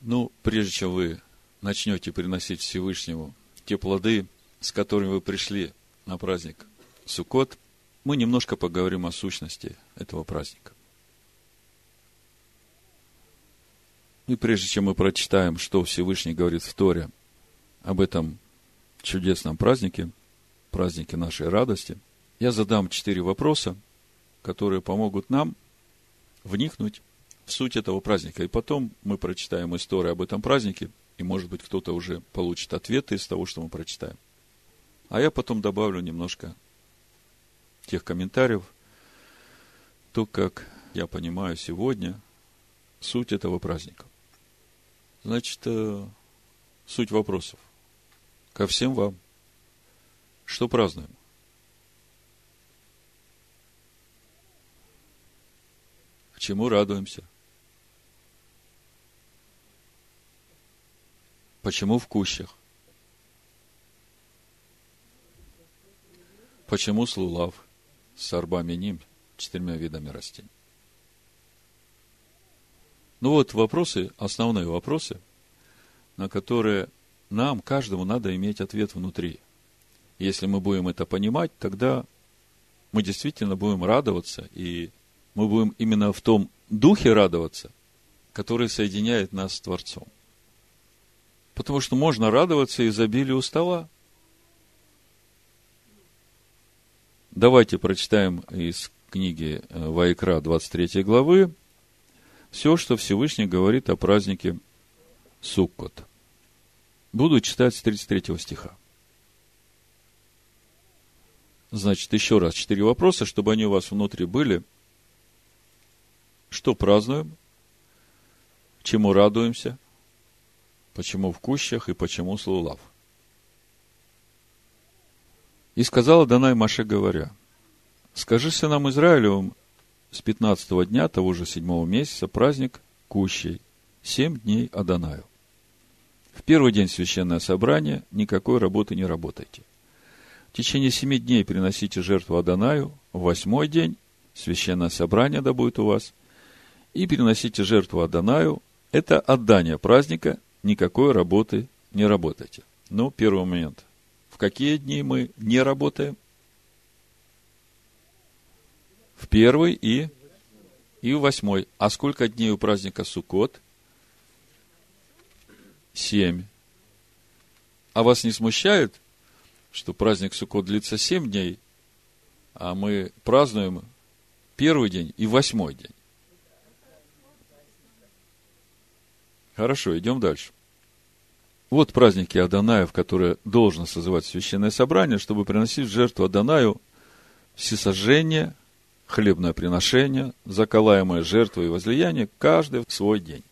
Ну, прежде чем вы начнете приносить Всевышнему те плоды, с которыми вы пришли на праздник Суккот, мы немножко поговорим о сущности этого праздника. И прежде чем мы прочитаем, что Всевышний говорит в Торе об этом чудесном празднике, празднике нашей радости, я задам четыре вопроса, которые помогут нам вникнуть суть этого праздника. И потом мы прочитаем историю об этом празднике, и, может быть, кто-то уже получит ответы из того, что мы прочитаем. А я потом добавлю немножко тех комментариев, то, как я понимаю сегодня суть этого праздника. Значит, э, суть вопросов. Ко всем вам. Что празднуем? К чему радуемся? Почему в кущах? Почему слулав с арбами ним, четырьмя видами растений? Ну вот вопросы, основные вопросы, на которые нам, каждому, надо иметь ответ внутри. Если мы будем это понимать, тогда мы действительно будем радоваться, и мы будем именно в том духе радоваться, который соединяет нас с Творцом. Потому что можно радоваться изобилию стола. Давайте прочитаем из книги э, Вайкра 23 главы все, что Всевышний говорит о празднике Суккот. Буду читать с 33 стиха. Значит, еще раз, четыре вопроса, чтобы они у вас внутри были. Что празднуем? Чему радуемся? Почему в кущах и почему слулав. И сказала Данай Маше, говоря, «Скажи сынам Израилевым, с пятнадцатого дня того же седьмого месяца праздник Кущей, семь дней Адонаю. В первый день священное собрание, никакой работы не работайте. В течение семи дней приносите жертву Адонаю, в восьмой день священное собрание да будет у вас, и приносите жертву Адонаю, это отдание праздника никакой работы не работайте. Ну, первый момент. В какие дни мы не работаем? В первый и, и в восьмой. А сколько дней у праздника Суккот? Семь. А вас не смущает, что праздник Суккот длится семь дней, а мы празднуем первый день и восьмой день? Хорошо, идем дальше. Вот праздники Адонаев, которые должно созывать священное собрание, чтобы приносить в жертву Адонаю всесожжение, хлебное приношение, заколаемое жертву и возлияние каждый в свой день.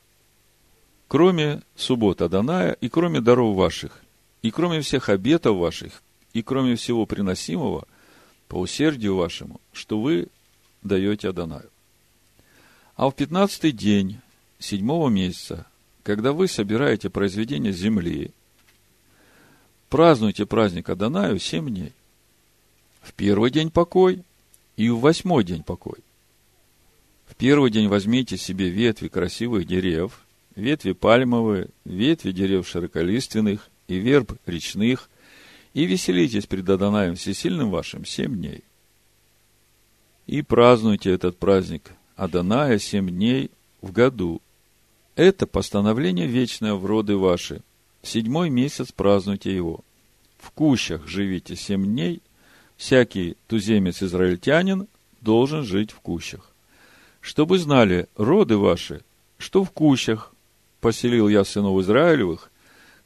Кроме суббот Адоная и кроме даров ваших, и кроме всех обетов ваших, и кроме всего приносимого по усердию вашему, что вы даете Адонаю. А в пятнадцатый день седьмого месяца когда вы собираете произведения земли, празднуйте праздник Адонаю семь дней. В первый день покой и в восьмой день покой. В первый день возьмите себе ветви красивых дерев, ветви пальмовые, ветви дерев широколиственных и верб речных, и веселитесь пред Адонаем всесильным вашим семь дней. И празднуйте этот праздник Адоная семь дней в году, это постановление вечное в роды ваши. седьмой месяц празднуйте его. В кущах живите семь дней. Всякий туземец-израильтянин должен жить в кущах. Чтобы знали роды ваши, что в кущах поселил я сынов Израилевых,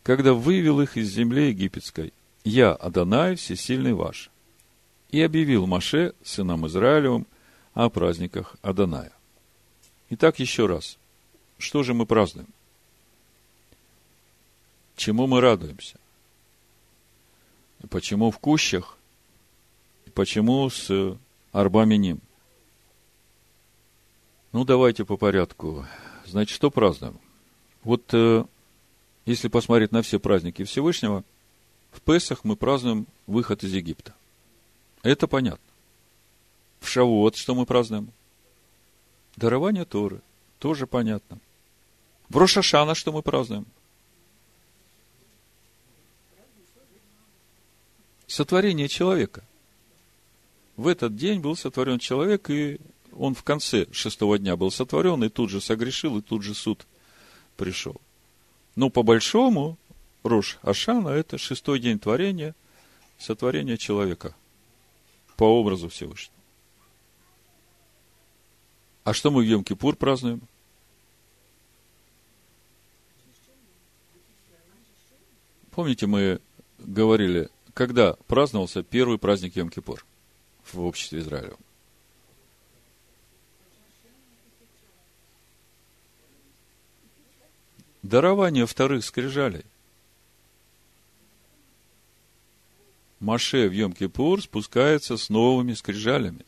когда вывел их из земли египетской. Я, Адонай, всесильный ваш. И объявил Маше, сынам Израилевым, о праздниках Адоная. Итак, еще раз. Что же мы празднуем? Чему мы радуемся? Почему в кущах? Почему с арбами ним? Ну, давайте по порядку. Значит, что празднуем? Вот э, если посмотреть на все праздники Всевышнего, в Песах мы празднуем выход из Египта. Это понятно. В Шавуот что мы празднуем? Дарование Торы. Тоже понятно. В Рошашана что мы празднуем? Сотворение человека. В этот день был сотворен человек, и он в конце шестого дня был сотворен, и тут же согрешил, и тут же суд пришел. Но по большому, Рош Ашана – это шестой день творения, сотворения человека по образу Всевышнего. А что мы в Йом-Кипур празднуем? Помните, мы говорили, когда праздновался первый праздник Йом-Кипур в обществе Израиля? Дарование вторых скрижалей. Маше в Йом-Кипур спускается с новыми скрижалями.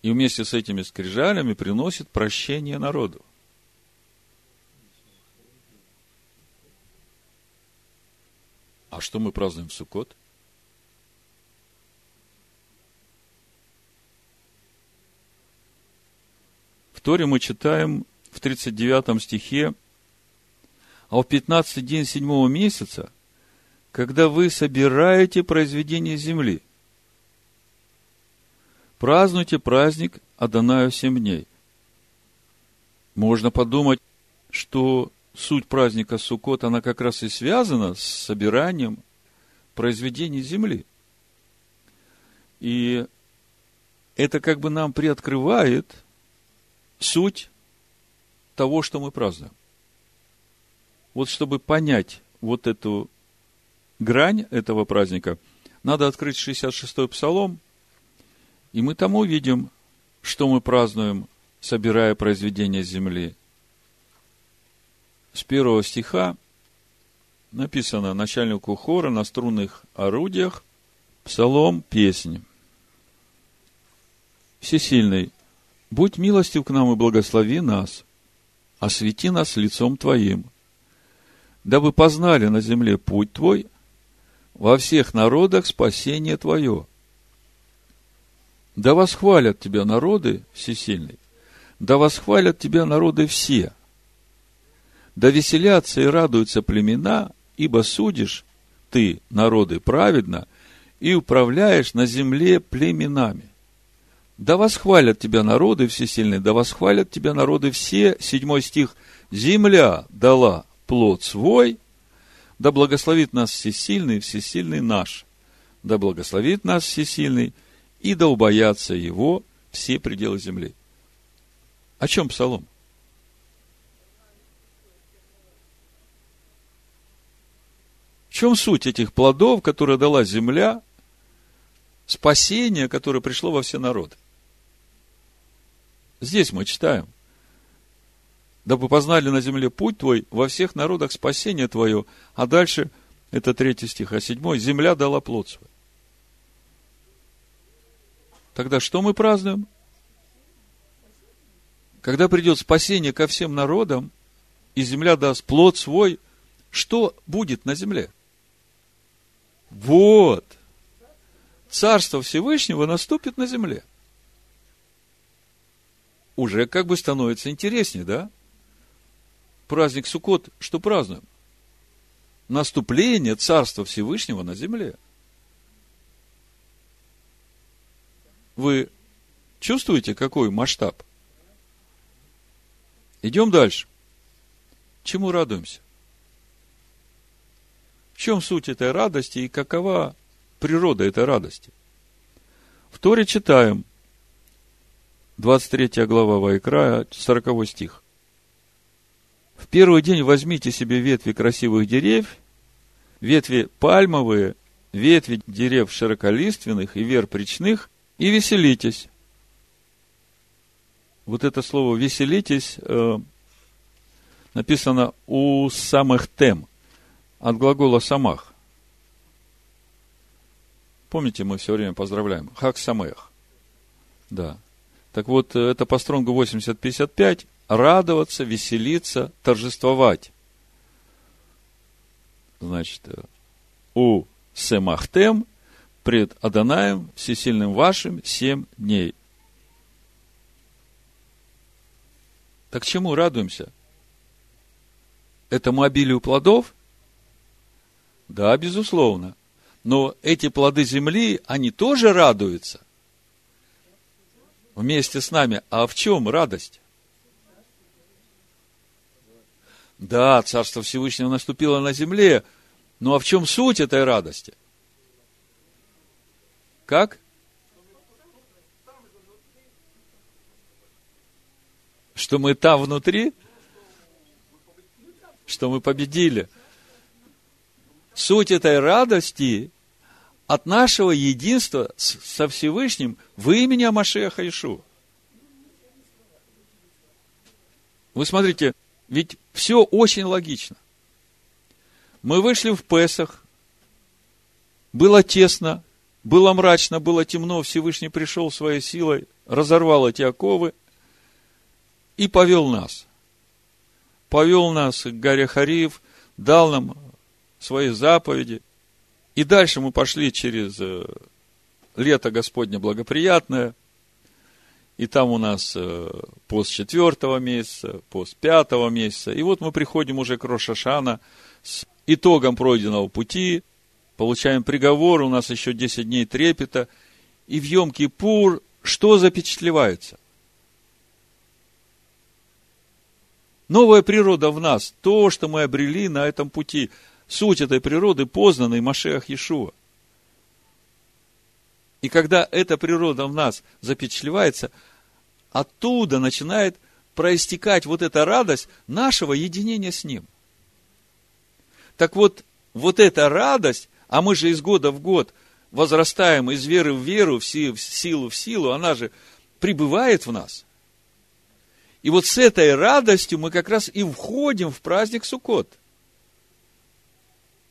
И вместе с этими скрижалями приносит прощение народу. А что мы празднуем в Суккот? В Торе мы читаем в 39 стихе, а в 15 день седьмого месяца, когда вы собираете произведение земли, празднуйте праздник Адонаю семь дней. Можно подумать, что суть праздника Суккот, она как раз и связана с собиранием произведений земли. И это как бы нам приоткрывает суть того, что мы празднуем. Вот чтобы понять вот эту грань этого праздника, надо открыть 66-й псалом, и мы там увидим, что мы празднуем, собирая произведения земли. С первого стиха написано начальнику хора на струнных орудиях псалом, песни. Всесильный, будь милостив к нам и благослови нас, освети нас лицом Твоим, дабы познали на земле путь Твой, во всех народах спасение Твое. Да восхвалят Тебя народы всесильный, да восхвалят Тебя народы все. Да веселятся и радуются племена, ибо судишь Ты народы праведно и управляешь на земле племенами. Да восхвалят тебя народы всесильные, да восхвалят тебя народы все. Седьмой стих. Земля дала плод свой, да благословит нас всесильный, всесильный наш. Да благословит нас всесильный, и да убоятся его все пределы земли. О чем псалом? Чем суть этих плодов, которые дала земля, спасение, которое пришло во все народы? Здесь мы читаем. Дабы познали на земле путь твой, во всех народах спасение твое. А дальше, это третий стих, а седьмой, земля дала плод свой. Тогда что мы празднуем? Когда придет спасение ко всем народам, и земля даст плод свой, что будет на земле? Вот. Царство Всевышнего наступит на земле уже как бы становится интереснее, да? Праздник Суккот, что празднуем? Наступление Царства Всевышнего на земле. Вы чувствуете, какой масштаб? Идем дальше. Чему радуемся? В чем суть этой радости и какова природа этой радости? В Торе читаем – 23 глава Вайкра, 40 стих. В первый день возьмите себе ветви красивых деревьев, ветви пальмовые, ветви дерев широколиственных и верб речных, и веселитесь. Вот это слово «веселитесь» э, написано у самых тем, от глагола «самах». Помните, мы все время поздравляем. Хак самех. Да. Так вот, э, это по стронгу 80-55. Радоваться, веселиться, торжествовать. Значит, э, у Семахтем пред Аданаем всесильным вашим семь дней. Так чему радуемся? Этому обилию плодов? Да, безусловно. Но эти плоды земли, они тоже радуются вместе с нами. А в чем радость? Да, Царство Всевышнего наступило на земле, но а в чем суть этой радости? Как? Что мы там внутри? Что мы победили. Суть этой радости от нашего единства со Всевышним в имени Амашеха Ишу. Вы смотрите, ведь все очень логично. Мы вышли в Песах, было тесно, было мрачно, было темно, Всевышний пришел своей силой, разорвал эти оковы и повел нас. Повел нас к горе Хариев, дал нам свои заповеди. И дальше мы пошли через э, лето Господне благоприятное – и там у нас э, пост четвертого месяца, пост пятого месяца. И вот мы приходим уже к Рошашана с итогом пройденного пути, получаем приговор, у нас еще 10 дней трепета. И в Йом-Кипур что запечатлевается? Новая природа в нас, то, что мы обрели на этом пути. Суть этой природы познанный Машех Иешуа. И когда эта природа в нас запечатлевается, оттуда начинает проистекать вот эта радость нашего единения с Ним. Так вот, вот эта радость, а мы же из года в год возрастаем из веры в веру, в силу в силу, она же пребывает в нас. И вот с этой радостью мы как раз и входим в праздник Суккот.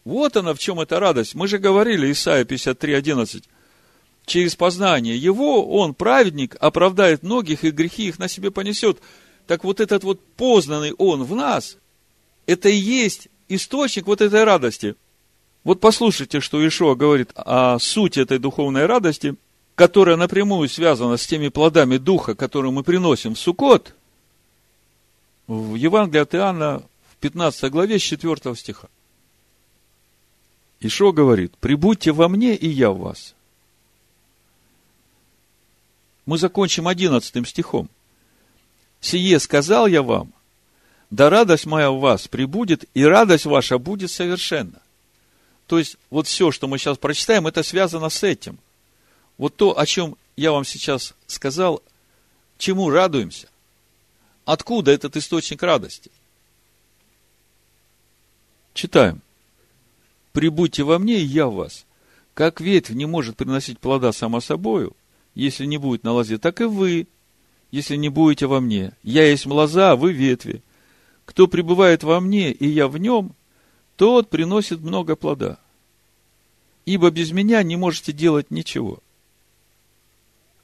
Вот она в чем эта радость. Мы же говорили, Исайя 53, 11 через познание его, он, праведник, оправдает многих и грехи их на себе понесет. Так вот этот вот познанный он в нас, это и есть источник вот этой радости. Вот послушайте, что Ишуа говорит о сути этой духовной радости, которая напрямую связана с теми плодами Духа, которые мы приносим в Суккот, в Евангелии от Иоанна в 15 главе с 4 стиха. Ишо говорит, «Прибудьте во мне, и я в вас. Мы закончим одиннадцатым стихом. «Сие сказал я вам, да радость моя в вас прибудет, и радость ваша будет совершенна». То есть, вот все, что мы сейчас прочитаем, это связано с этим. Вот то, о чем я вам сейчас сказал, чему радуемся. Откуда этот источник радости? Читаем. «Прибудьте во мне, и я в вас. Как ветвь не может приносить плода само собою, если не будет на лозе, так и вы, если не будете во мне. Я есть лоза, а вы ветви. Кто пребывает во мне, и я в нем, тот приносит много плода. Ибо без меня не можете делать ничего.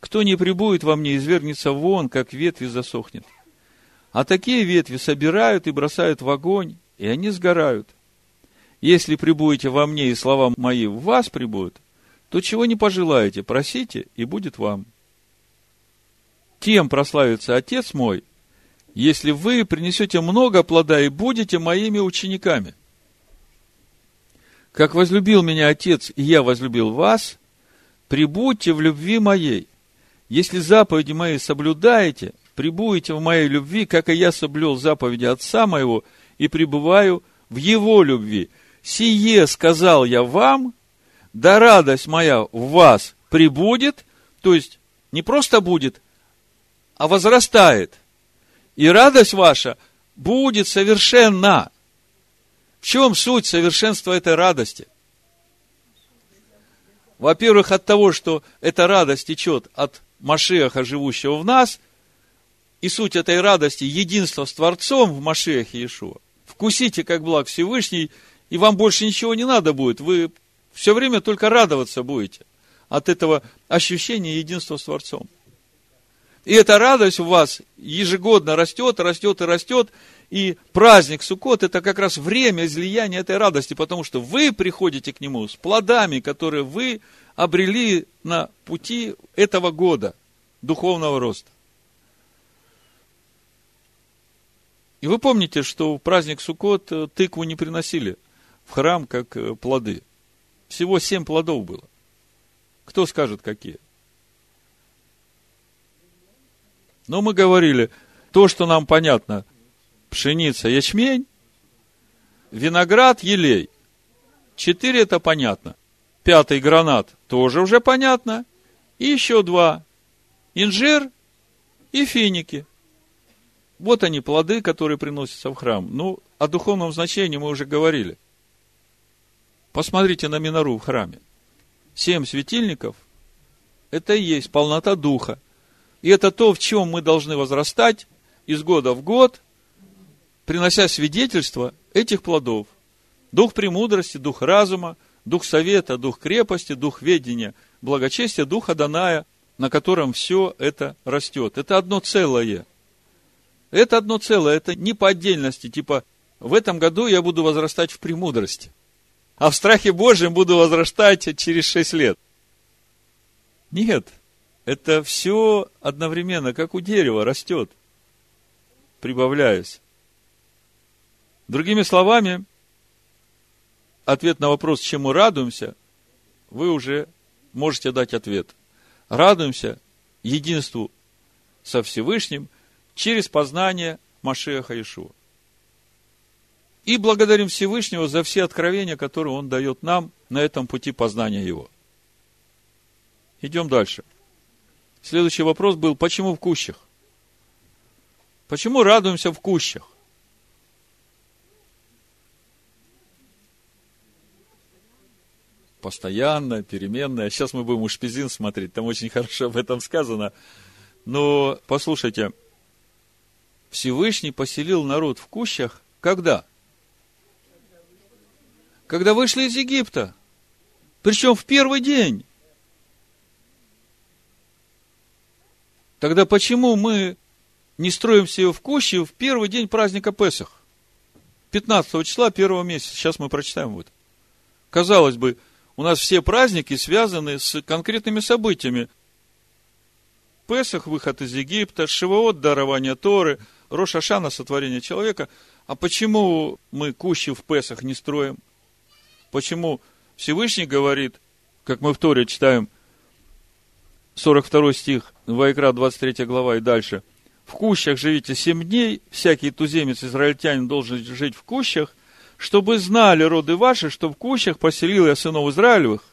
Кто не прибудет во мне, извергнется вон, как ветви засохнет. А такие ветви собирают и бросают в огонь, и они сгорают. Если прибудете во мне, и слова мои в вас прибудут, то чего не пожелаете, просите, и будет вам. Тем прославится Отец мой, если вы принесете много плода и будете моими учениками. Как возлюбил меня Отец, и я возлюбил вас, прибудьте в любви моей. Если заповеди мои соблюдаете, прибудете в моей любви, как и я соблюл заповеди Отца моего, и пребываю в его любви. Сие сказал я вам, да радость моя в вас прибудет, то есть не просто будет, а возрастает. И радость ваша будет совершенна. В чем суть совершенства этой радости? Во-первых, от того, что эта радость течет от Машеха, живущего в нас, и суть этой радости – единство с Творцом в Машехе Иешуа. Вкусите, как благ Всевышний, и вам больше ничего не надо будет. Вы все время только радоваться будете от этого ощущения единства с Творцом. И эта радость у вас ежегодно растет, растет и растет. И праздник Суккот – это как раз время излияния этой радости, потому что вы приходите к нему с плодами, которые вы обрели на пути этого года духовного роста. И вы помните, что в праздник Суккот э, тыкву не приносили в храм как э, плоды. Всего семь плодов было. Кто скажет, какие? Но мы говорили, то, что нам понятно, пшеница, ячмень, виноград, елей. Четыре это понятно. Пятый гранат тоже уже понятно. И еще два. Инжир и финики. Вот они, плоды, которые приносятся в храм. Ну, о духовном значении мы уже говорили. Посмотрите на минору в храме. Семь светильников – это и есть полнота духа. И это то, в чем мы должны возрастать из года в год, принося свидетельство этих плодов. Дух премудрости, дух разума, дух совета, дух крепости, дух ведения, благочестия, дух Аданая, на котором все это растет. Это одно целое. Это одно целое, это не по отдельности, типа, в этом году я буду возрастать в премудрости, а в страхе Божьем буду возрастать через шесть лет. Нет, это все одновременно, как у дерева, растет, прибавляясь. Другими словами, ответ на вопрос, чему радуемся, вы уже можете дать ответ. Радуемся единству со Всевышним через познание Машеха Ишуа. И благодарим Всевышнего за все откровения, которые Он дает нам на этом пути познания Его. Идем дальше. Следующий вопрос был, почему в кущах? Почему радуемся в кущах? постоянная, переменная. Сейчас мы будем у Шпизин смотреть, там очень хорошо об этом сказано. Но послушайте, Всевышний поселил народ в кущах когда? Когда вышли из Египта. Причем в первый день. Тогда почему мы не строим себе в куще в первый день праздника Песах? 15 числа первого месяца. Сейчас мы прочитаем вот. Казалось бы, у нас все праздники связаны с конкретными событиями. Песах, выход из Египта, Шивоот, дарование Торы, Роша Шана, сотворение человека. А почему мы кущи в Песах не строим? Почему Всевышний говорит, как мы в Торе читаем, 42 стих, Вайкра, 23 глава и дальше. В кущах живите семь дней, всякий туземец, израильтянин должен жить в кущах, чтобы знали роды ваши, что в кущах поселил я сынов Израилевых,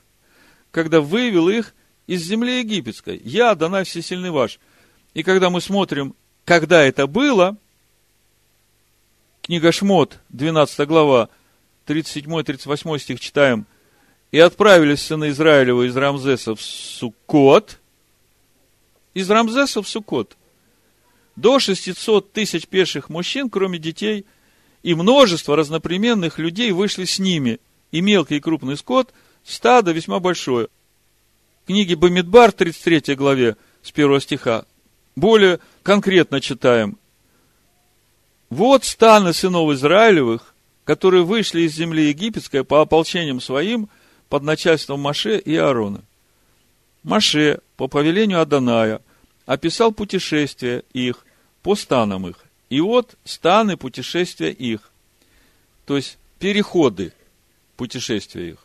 когда вывел их из земли египетской. Я, Данай Всесильный ваш. И когда мы смотрим, когда это было, книга Шмот, 12 глава, 37-38 стих читаем, и отправились сыны Израилева из Рамзеса в Суккот, из Рамзеса в Суккот, до 600 тысяч пеших мужчин, кроме детей – и множество разноплеменных людей вышли с ними, и мелкий и крупный скот, стадо весьма большое. В книге Бамидбар, 33 главе, с первого стиха, более конкретно читаем. Вот станы сынов Израилевых, которые вышли из земли египетской по ополчениям своим под начальством Маше и Аарона. Маше по повелению Аданая описал путешествие их по станам их. И вот станы путешествия их. То есть, переходы путешествия их.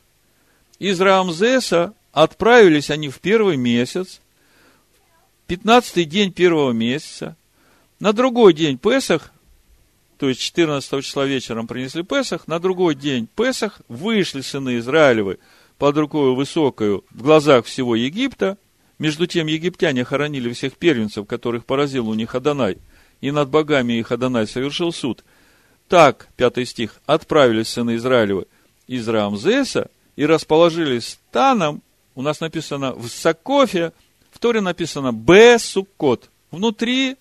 Из Рамзеса отправились они в первый месяц, пятнадцатый день первого месяца. На другой день Песах, то есть 14 числа вечером принесли Песах, на другой день Песах вышли сыны Израилевы под рукой высокою в глазах всего Египта. Между тем египтяне хоронили всех первенцев, которых поразил у них Адонай – и над богами их Адонай совершил суд. Так, пятый стих, отправились сыны Израилевы из Рамзеса и расположились станом, у нас написано в Сакофе, в Торе написано Б Суккот, внутри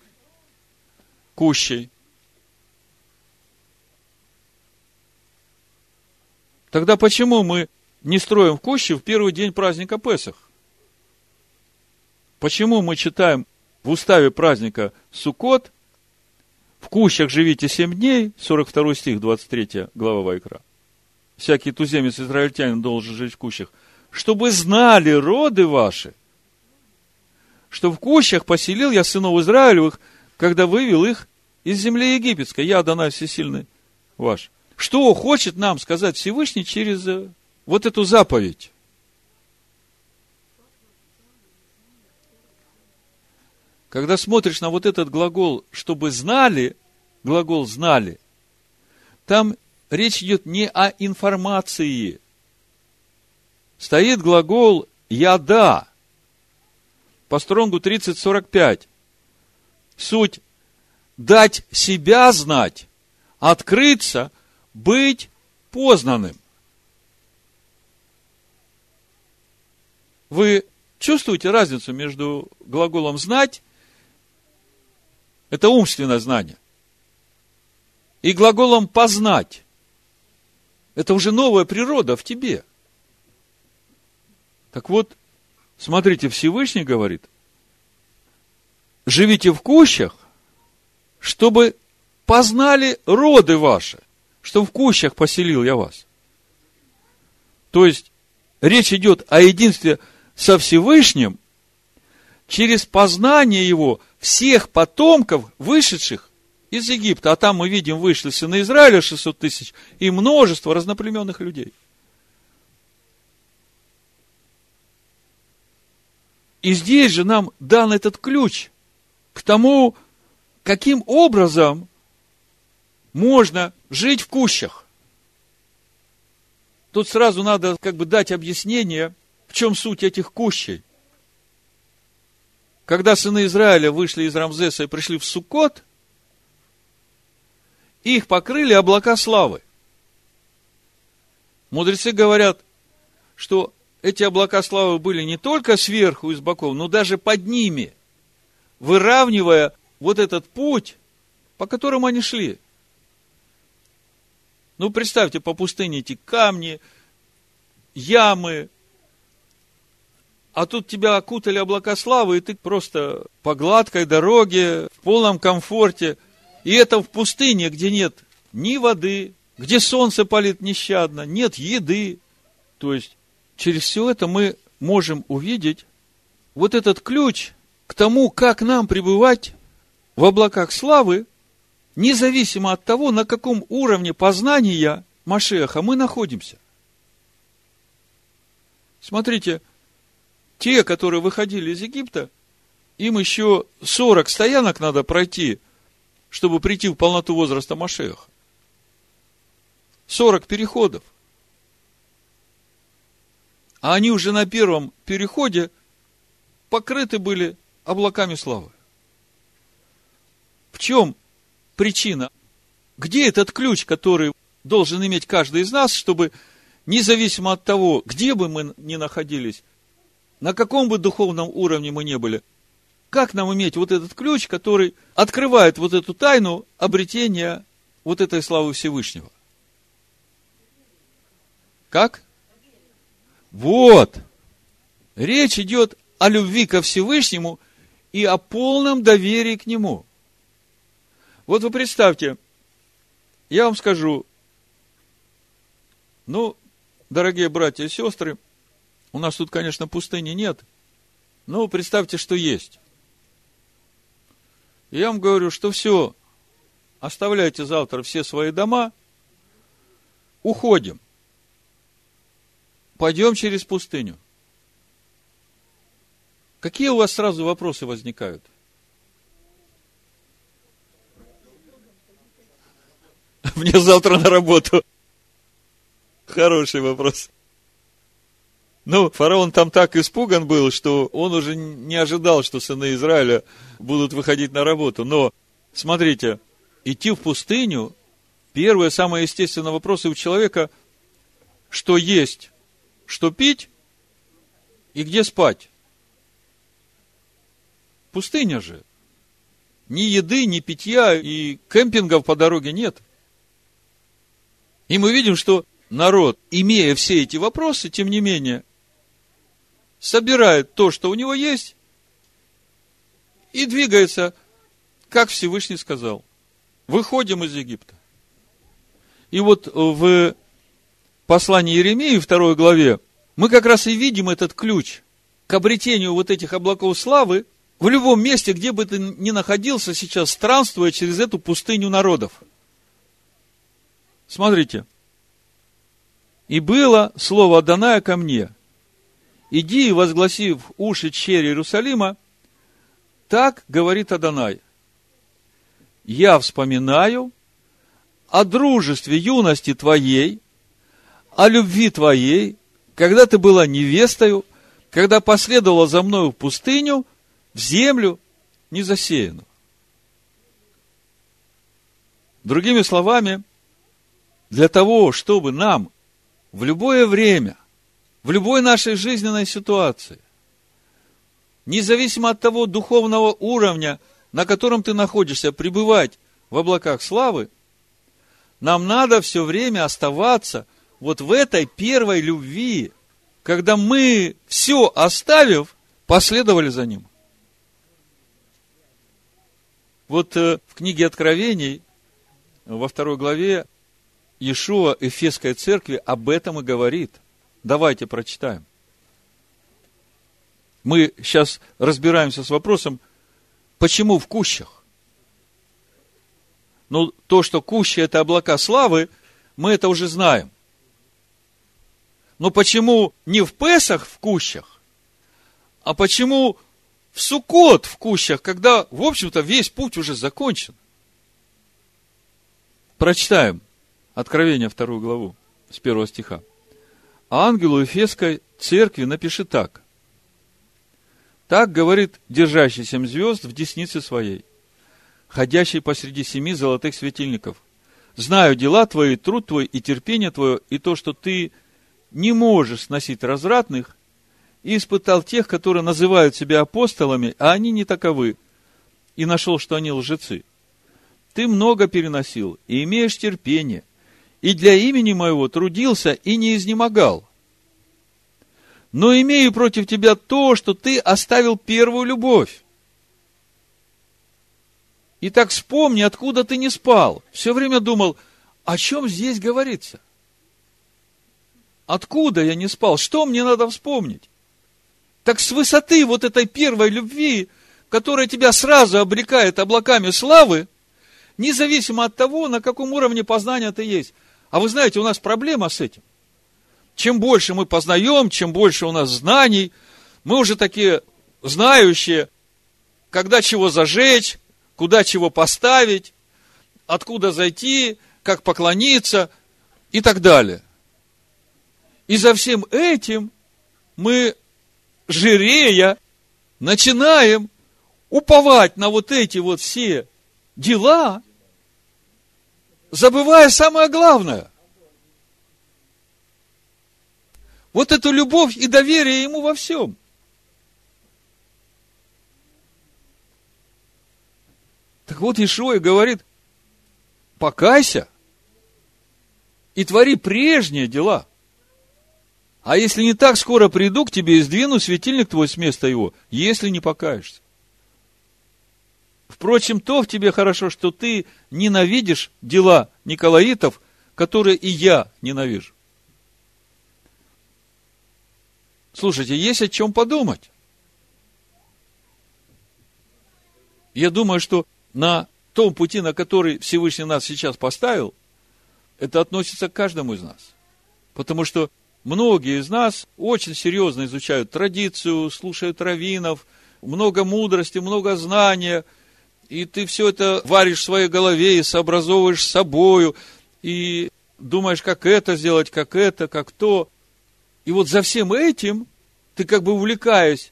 кущей. Тогда почему мы не строим в куще в первый день праздника Песах? Почему мы читаем в уставе праздника Суккот в кущах живите семь дней, 42 стих, 23 глава Вайкра. Всякий туземец израильтянин должен жить в кущах. Чтобы знали роды ваши, что в кущах поселил я сынов Израилевых, когда вывел их из земли египетской, я Адонай Всесильный ваш. Что хочет нам сказать Всевышний через э, вот эту заповедь? Когда смотришь на вот этот глагол, чтобы знали, глагол знали, там речь идет не о информации. Стоит глагол «яда». По стронгу 30.45. Суть – дать себя знать, открыться, быть познанным. Вы чувствуете разницу между глаголом «знать» – это умственное знание, и глаголом «познать» – это уже новая природа в тебе. Так вот, смотрите, Всевышний говорит, живите в кущах, чтобы познали роды ваши, что в кущах поселил я вас. То есть, речь идет о единстве со Всевышним через познание его всех потомков, вышедших из Египта. А там мы видим, вышли сыны Израиля 600 тысяч и множество разноплеменных людей. И здесь же нам дан этот ключ к тому, каким образом можно жить в кущах. Тут сразу надо как бы дать объяснение, в чем суть этих кущей. Когда сыны Израиля вышли из Рамзеса и пришли в Суккот, их покрыли облака славы. Мудрецы говорят, что эти облака славы были не только сверху и с боков, но даже под ними, выравнивая вот этот путь, по которому они шли. Ну, представьте, по пустыне эти камни, ямы, а тут тебя окутали облака славы, и ты просто по гладкой дороге, в полном комфорте. И это в пустыне, где нет ни воды, где солнце палит нещадно, нет еды. То есть, через все это мы можем увидеть вот этот ключ к тому, как нам пребывать в облаках славы, независимо от того, на каком уровне познания Машеха мы находимся. Смотрите, те, которые выходили из Египта, им еще 40 стоянок надо пройти, чтобы прийти в полноту возраста Машеха. 40 переходов. А они уже на первом переходе покрыты были облаками славы. В чем причина? Где этот ключ, который должен иметь каждый из нас, чтобы независимо от того, где бы мы ни находились, на каком бы духовном уровне мы не были, как нам иметь вот этот ключ, который открывает вот эту тайну обретения вот этой славы Всевышнего? Как? Вот. Речь идет о любви ко Всевышнему и о полном доверии к Нему. Вот вы представьте, я вам скажу, ну, дорогие братья и сестры, у нас тут, конечно, пустыни нет, но представьте, что есть. я вам говорю, что все, оставляйте завтра все свои дома, уходим. Пойдем через пустыню. Какие у вас сразу вопросы возникают? Мне завтра на работу. Хороший вопрос. Ну, фараон там так испуган был, что он уже не ожидал, что сыны Израиля будут выходить на работу. Но, смотрите, идти в пустыню, первое, самое естественное вопрос у человека, что есть, что пить и где спать. Пустыня же. Ни еды, ни питья, и кемпингов по дороге нет – и мы видим, что народ, имея все эти вопросы, тем не менее, собирает то, что у него есть, и двигается, как Всевышний сказал. Выходим из Египта. И вот в послании Еремеи, второй главе, мы как раз и видим этот ключ к обретению вот этих облаков славы в любом месте, где бы ты ни находился сейчас, странствуя через эту пустыню народов. Смотрите. И было слово Даная ко мне. Иди и возгласи в уши черри Иерусалима, так говорит Адонай. Я вспоминаю о дружестве юности твоей, о любви твоей, когда ты была невестою, когда последовала за мною в пустыню, в землю не засеяну. Другими словами, для того, чтобы нам в любое время, в любой нашей жизненной ситуации, независимо от того духовного уровня, на котором ты находишься, пребывать в облаках славы, нам надо все время оставаться вот в этой первой любви, когда мы все оставив, последовали за ним. Вот э, в книге Откровений, во второй главе, Иешуа Эфесской церкви об этом и говорит. Давайте прочитаем. Мы сейчас разбираемся с вопросом, почему в кущах? Ну, то, что кущи – это облака славы, мы это уже знаем. Но почему не в Песах в кущах, а почему в Сукот в кущах, когда, в общем-то, весь путь уже закончен? Прочитаем Откровение, вторую главу, с первого стиха. А ангелу Ефесской церкви напиши так. Так говорит держащий семь звезд в деснице своей, ходящий посреди семи золотых светильников. Знаю дела твои, труд твой и терпение твое, и то, что ты не можешь сносить развратных, и испытал тех, которые называют себя апостолами, а они не таковы, и нашел, что они лжецы. Ты много переносил, и имеешь терпение, и для имени моего трудился и не изнемогал но имею против тебя то, что ты оставил первую любовь. Итак, вспомни, откуда ты не спал. Все время думал, о чем здесь говорится? Откуда я не спал? Что мне надо вспомнить? Так с высоты вот этой первой любви, которая тебя сразу обрекает облаками славы, независимо от того, на каком уровне познания ты есть. А вы знаете, у нас проблема с этим. Чем больше мы познаем, чем больше у нас знаний, мы уже такие знающие, когда чего зажечь, куда чего поставить, откуда зайти, как поклониться и так далее. И за всем этим мы, жирея, начинаем уповать на вот эти вот все дела, забывая самое главное. Вот эту любовь и доверие ему во всем. Так вот Ишуа говорит, покайся и твори прежние дела. А если не так, скоро приду к тебе и сдвину светильник твой с места его, если не покаешься. Впрочем, то в тебе хорошо, что ты ненавидишь дела Николаитов, которые и я ненавижу. Слушайте, есть о чем подумать. Я думаю, что на том пути, на который Всевышний нас сейчас поставил, это относится к каждому из нас. Потому что многие из нас очень серьезно изучают традицию, слушают раввинов, много мудрости, много знания, и ты все это варишь в своей голове и сообразовываешь с собою, и думаешь, как это сделать, как это, как то. И вот за всем этим ты как бы увлекаясь,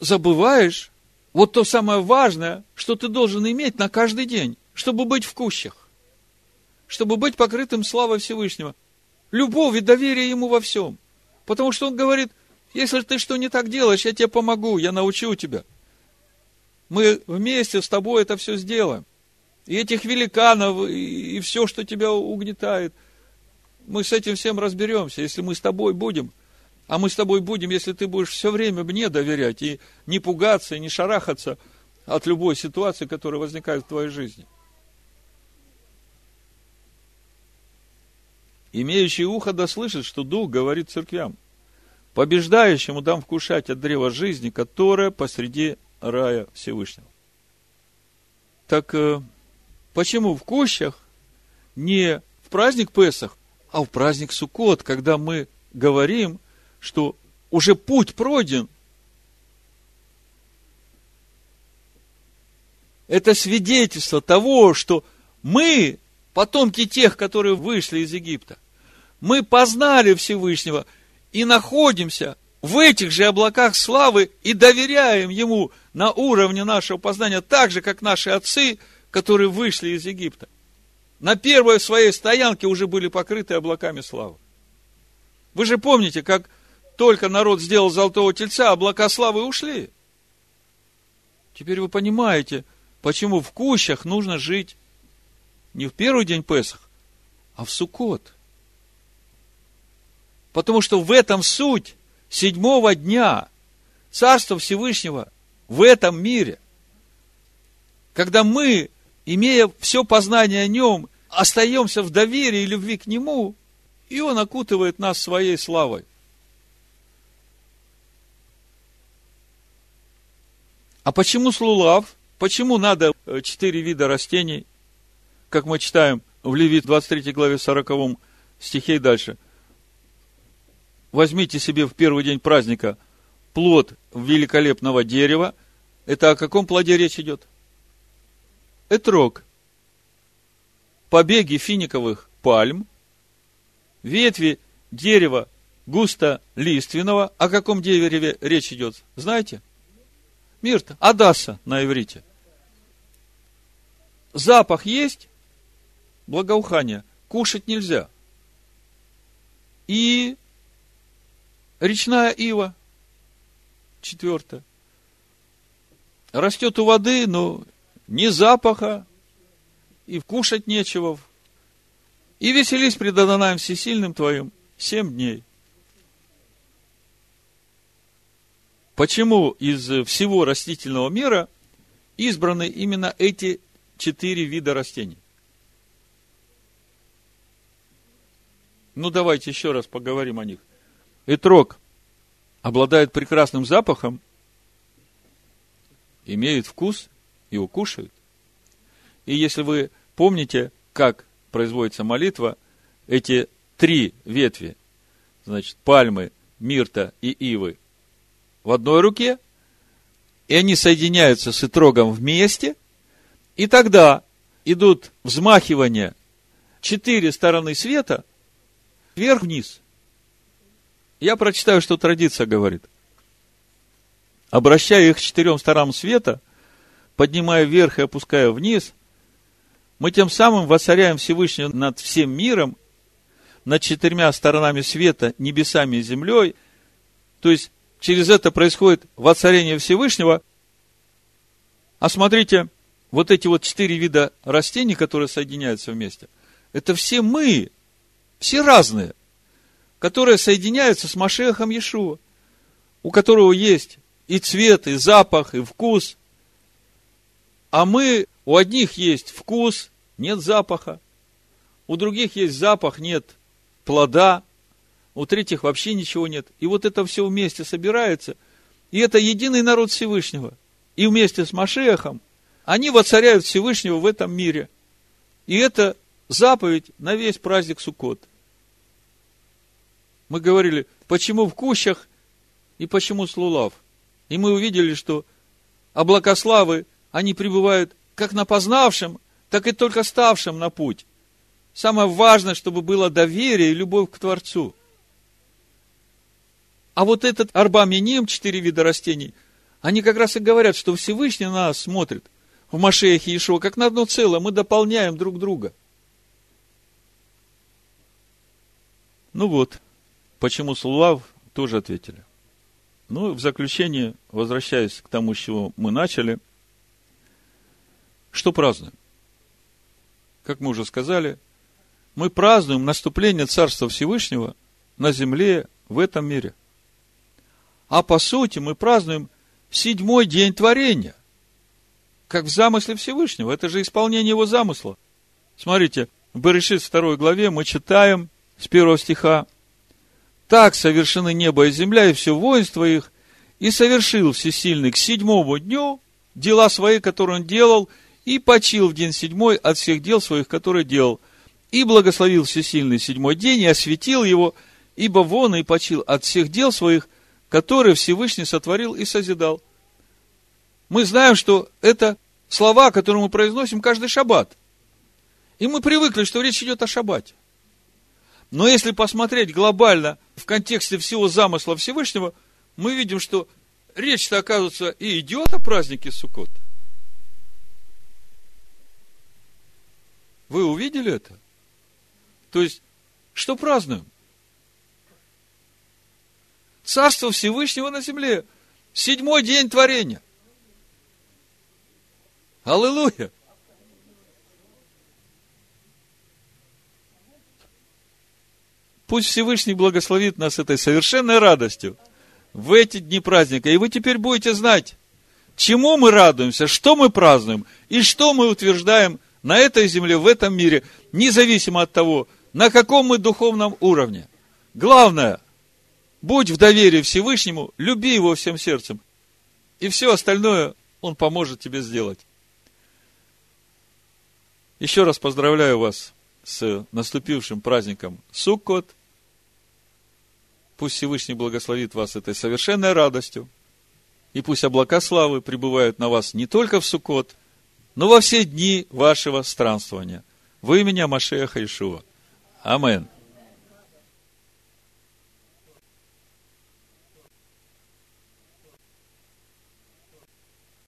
забываешь вот то самое важное, что ты должен иметь на каждый день, чтобы быть в кущах, чтобы быть покрытым славой Всевышнего. Любовь и доверие Ему во всем. Потому что Он говорит, если ты что не так делаешь, я тебе помогу, я научу тебя. Мы вместе с тобой это все сделаем. И этих великанов, и, все, что тебя угнетает – мы с этим всем разберемся, если мы с тобой будем. А мы с тобой будем, если ты будешь все время мне доверять и не пугаться, и не шарахаться от любой ситуации, которая возникает в твоей жизни. Имеющий ухо да слышит, что Дух говорит церквям. побеждающему дам вкушать от древа жизни, которое посреди рая Всевышнего. Так э, почему в кущах не в праздник Песах, а в праздник Суккот, когда мы говорим, что уже путь пройден. Это свидетельство того, что мы, потомки тех, которые вышли из Египта, мы познали Всевышнего и находимся в этих же облаках славы и доверяем Ему на уровне нашего познания, так же, как наши отцы, которые вышли из Египта. На первой своей стоянке уже были покрыты облаками славы. Вы же помните, как только народ сделал золотого тельца, облака славы ушли. Теперь вы понимаете, почему в кущах нужно жить не в первый день Песах, а в Суккот. Потому что в этом суть седьмого дня Царства Всевышнего в этом мире. Когда мы, имея все познание о нем, остаемся в доверии и любви к нему, и он окутывает нас своей славой. А почему слулав? Почему надо э, четыре вида растений, как мы читаем в Левит 23 главе 40 стихе и дальше? Возьмите себе в первый день праздника плод великолепного дерева. Это о каком плоде речь идет? Этрог. Побеги финиковых пальм, ветви дерева густо лиственного. О каком дереве речь идет? Знаете? Мирта, Адаса на иврите. Запах есть, благоухание, кушать нельзя. И речная ива, четвертое. Растет у воды, но ни запаха, и кушать нечего. И веселись пред Адонаем Всесильным твоим семь дней. Почему из всего растительного мира избраны именно эти четыре вида растений? Ну, давайте еще раз поговорим о них. Этрог обладает прекрасным запахом, имеет вкус, его кушают. И если вы помните, как производится молитва, эти три ветви, значит, пальмы, мирта и ивы, в одной руке, и они соединяются с итрогом вместе, и тогда идут взмахивания четыре стороны света вверх-вниз. Я прочитаю, что традиция говорит. Обращая их к четырем сторонам света, поднимая вверх и опуская вниз, мы тем самым воцаряем Всевышнего над всем миром, над четырьмя сторонами света, небесами и землей. То есть, через это происходит воцарение Всевышнего. А смотрите, вот эти вот четыре вида растений, которые соединяются вместе, это все мы, все разные, которые соединяются с Машехом Иешуа, у которого есть и цвет, и запах, и вкус. А мы, у одних есть вкус, нет запаха, у других есть запах, нет плода, у третьих вообще ничего нет. И вот это все вместе собирается. И это единый народ Всевышнего. И вместе с Машехом они воцаряют Всевышнего в этом мире. И это заповедь на весь праздник Суккот. Мы говорили, почему в кущах и почему слулав. И мы увидели, что облака славы, они пребывают как на познавшем, так и только ставшем на путь. Самое важное, чтобы было доверие и любовь к Творцу – а вот этот арбаминим, четыре вида растений, они как раз и говорят, что Всевышний на нас смотрит в Машехе Ишуа, как на одно целое, мы дополняем друг друга. Ну вот, почему Слулав тоже ответили. Ну, в заключение, возвращаясь к тому, с чего мы начали, что празднуем? Как мы уже сказали, мы празднуем наступление Царства Всевышнего на земле в этом мире – а по сути мы празднуем седьмой день творения. Как в замысле Всевышнего. Это же исполнение его замысла. Смотрите, в Берешит второй главе мы читаем с первого стиха. Так совершены небо и земля, и все воинство их, и совершил всесильный к седьмому дню дела свои, которые он делал, и почил в день седьмой от всех дел своих, которые делал. И благословил всесильный седьмой день, и осветил его, ибо вон и почил от всех дел своих, которые Всевышний сотворил и созидал. Мы знаем, что это слова, которые мы произносим каждый шаббат. И мы привыкли, что речь идет о шаббате. Но если посмотреть глобально в контексте всего замысла Всевышнего, мы видим, что речь-то, оказывается, и идет о празднике Суккот. Вы увидели это? То есть, что празднуем? Царство Всевышнего на земле. Седьмой день творения. Аллилуйя! Пусть Всевышний благословит нас этой совершенной радостью в эти дни праздника. И вы теперь будете знать, чему мы радуемся, что мы празднуем и что мы утверждаем на этой земле, в этом мире, независимо от того, на каком мы духовном уровне. Главное, будь в доверии Всевышнему, люби его всем сердцем, и все остальное он поможет тебе сделать. Еще раз поздравляю вас с наступившим праздником Суккот – Пусть Всевышний благословит вас этой совершенной радостью. И пусть облака славы пребывают на вас не только в Суккот, но во все дни вашего странствования. Во имя Машеха Ишуа. Амин.